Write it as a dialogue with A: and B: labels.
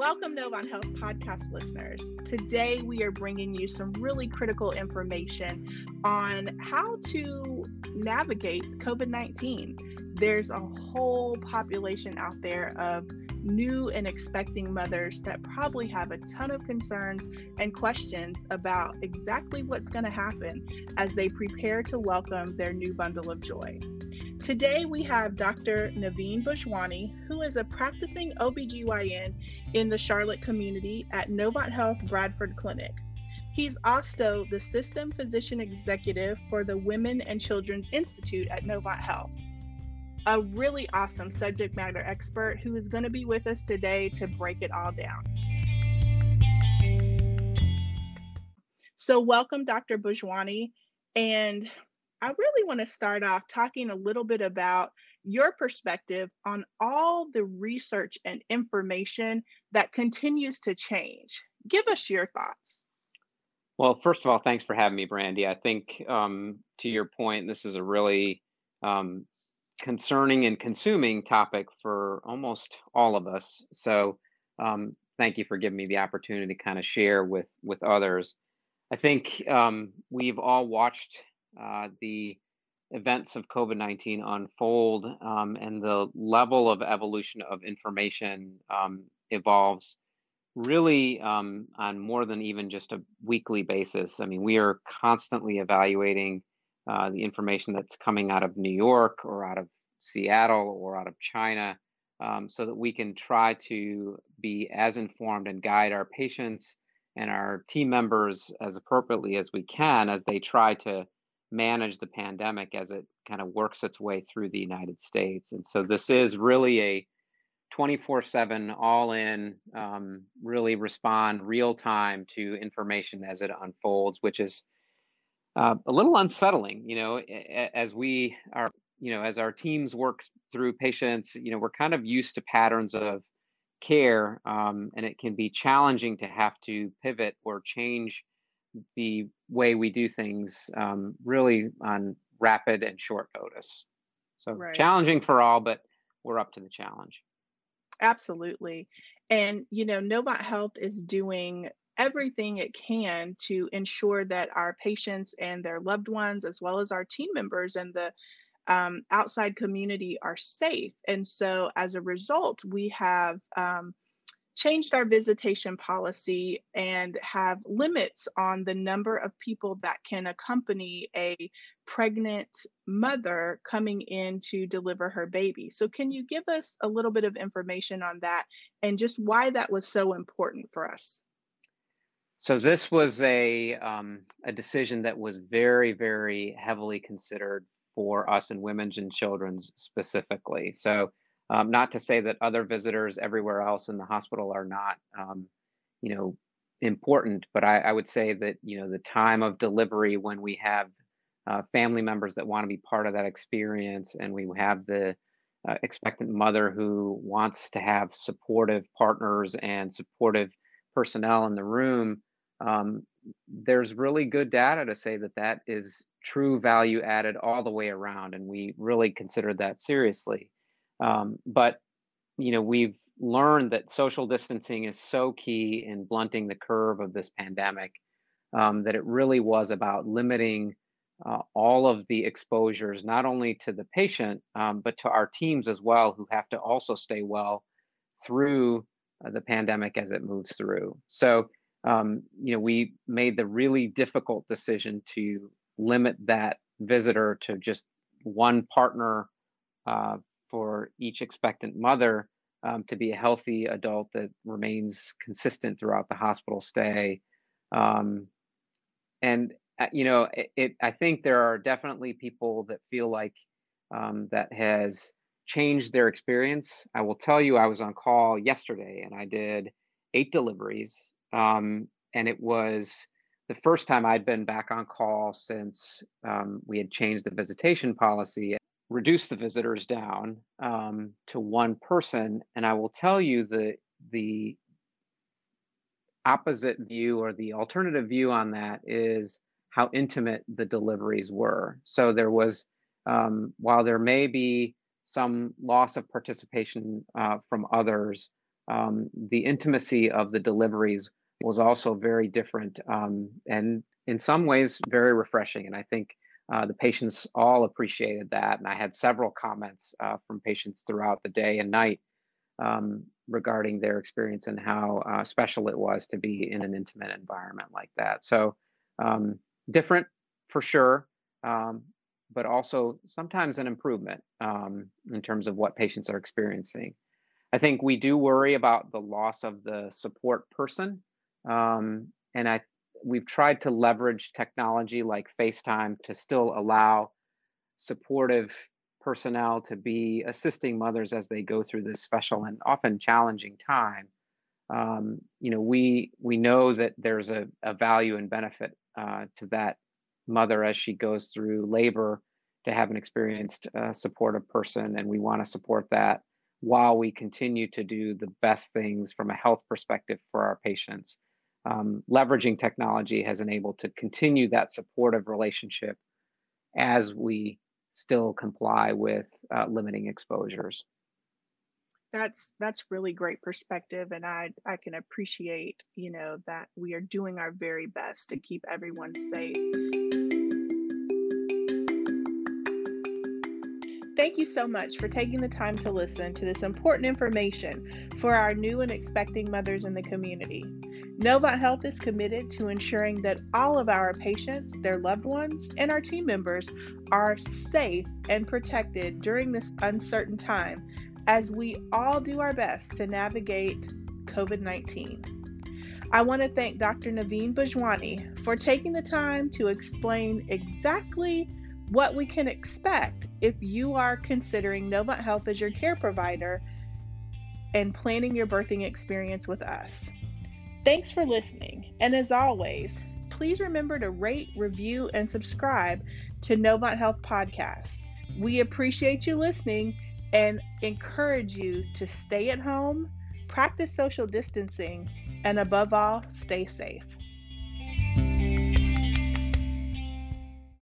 A: Welcome, Novant Health podcast listeners. Today, we are bringing you some really critical information on how to navigate COVID 19. There's a whole population out there of new and expecting mothers that probably have a ton of concerns and questions about exactly what's going to happen as they prepare to welcome their new bundle of joy. Today we have Dr. Naveen Bhojwani, who is a practicing OBGYN in the Charlotte community at Novant Health Bradford Clinic. He's also the System Physician Executive for the Women and Children's Institute at Novant Health a really awesome subject matter expert who is going to be with us today to break it all down. So, welcome, Dr. Bhojwani. And I really want to start off talking a little bit about your perspective on all the research and information that continues to change. Give us your thoughts.
B: Well, first of all, thanks for having me, Brandy. I think um, to your point, this is a really um, concerning and consuming topic for almost all of us. So um, thank you for giving me the opportunity to kind of share with with others. I think um, we've all watched uh, the events of COVID 19 unfold um, and the level of evolution of information um, evolves really um, on more than even just a weekly basis. I mean, we are constantly evaluating uh, the information that's coming out of New York or out of Seattle or out of China um, so that we can try to be as informed and guide our patients and our team members as appropriately as we can as they try to manage the pandemic as it kind of works its way through the United States. And so this is really a 24 7 all in, um, really respond real time to information as it unfolds, which is uh, a little unsettling, you know, as we are, you know, as our teams work through patients, you know, we're kind of used to patterns of care, um, and it can be challenging to have to pivot or change the way we do things um, really on rapid and short notice. So right. challenging for all, but we're up to the challenge.
A: Absolutely. And, you know, Novant Health is doing everything it can to ensure that our patients and their loved ones, as well as our team members and the um, outside community, are safe. And so, as a result, we have um, changed our visitation policy and have limits on the number of people that can accompany a pregnant mother coming in to deliver her baby. So, can you give us a little bit of information on that and just why that was so important for us?
B: So this was a um, a decision that was very very heavily considered for us in women's and children's specifically. So um, not to say that other visitors everywhere else in the hospital are not um, you know important, but I, I, would say that you know the time of delivery when we have uh, family members that want to be part of that experience, and we have the uh, expectant mother who wants to have supportive partners and supportive personnel in the room um, there's really good data to say that that is true value added all the way around, and we really considered that seriously. Um, but you know, we've learned that social distancing is so key in blunting the curve of this pandemic um, that it really was about limiting uh, all of the exposures, not only to the patient, um, but to our teams as well, who have to also stay well through uh, the pandemic as it moves through. So um, you know, we made the really difficult decision to limit that visitor to just one partner uh, for each expectant mother um, to be a healthy adult that remains consistent throughout the hospital stay. Um, and uh, you know, it, it, I think there are definitely people that feel like um, that has changed their experience. I will tell you, I was on call yesterday and I did eight deliveries um, and it was the first time I'd been back on call since um, we had changed the visitation policy, reduced the visitors down um, to one person. And I will tell you the the opposite view or the alternative view on that is how intimate the deliveries were. So there was, um, while there may be some loss of participation uh, from others, um, the intimacy of the deliveries was also very different um, and in some ways very refreshing. And I think uh, the patients all appreciated that. And I had several comments uh, from patients throughout the day and night um, regarding their experience and how uh, special it was to be in an intimate environment like that. So um, different for sure, um, but also sometimes an improvement um, in terms of what patients are experiencing. I think we do worry about the loss of the support person. Um, and I we've tried to leverage technology like FaceTime to still allow supportive personnel to be assisting mothers as they go through this special and often challenging time. Um, you know, we we know that there's a, a value and benefit uh, to that mother as she goes through labor to have an experienced uh, supportive person, and we want to support that while we continue to do the best things from a health perspective for our patients. Um, leveraging technology has enabled to continue that supportive relationship as we still comply with uh, limiting exposures.
A: That's that's really great perspective, and I I can appreciate you know that we are doing our very best to keep everyone safe. Thank you so much for taking the time to listen to this important information for our new and expecting mothers in the community. Novant Health is committed to ensuring that all of our patients, their loved ones, and our team members are safe and protected during this uncertain time as we all do our best to navigate COVID 19. I want to thank Dr. Naveen Bhojwani for taking the time to explain exactly what we can expect if you are considering Novant Health as your care provider and planning your birthing experience with us. Thanks for listening, and as always, please remember to rate, review, and subscribe to Novant Health Podcast. We appreciate you listening and encourage you to stay at home, practice social distancing, and above all, stay safe.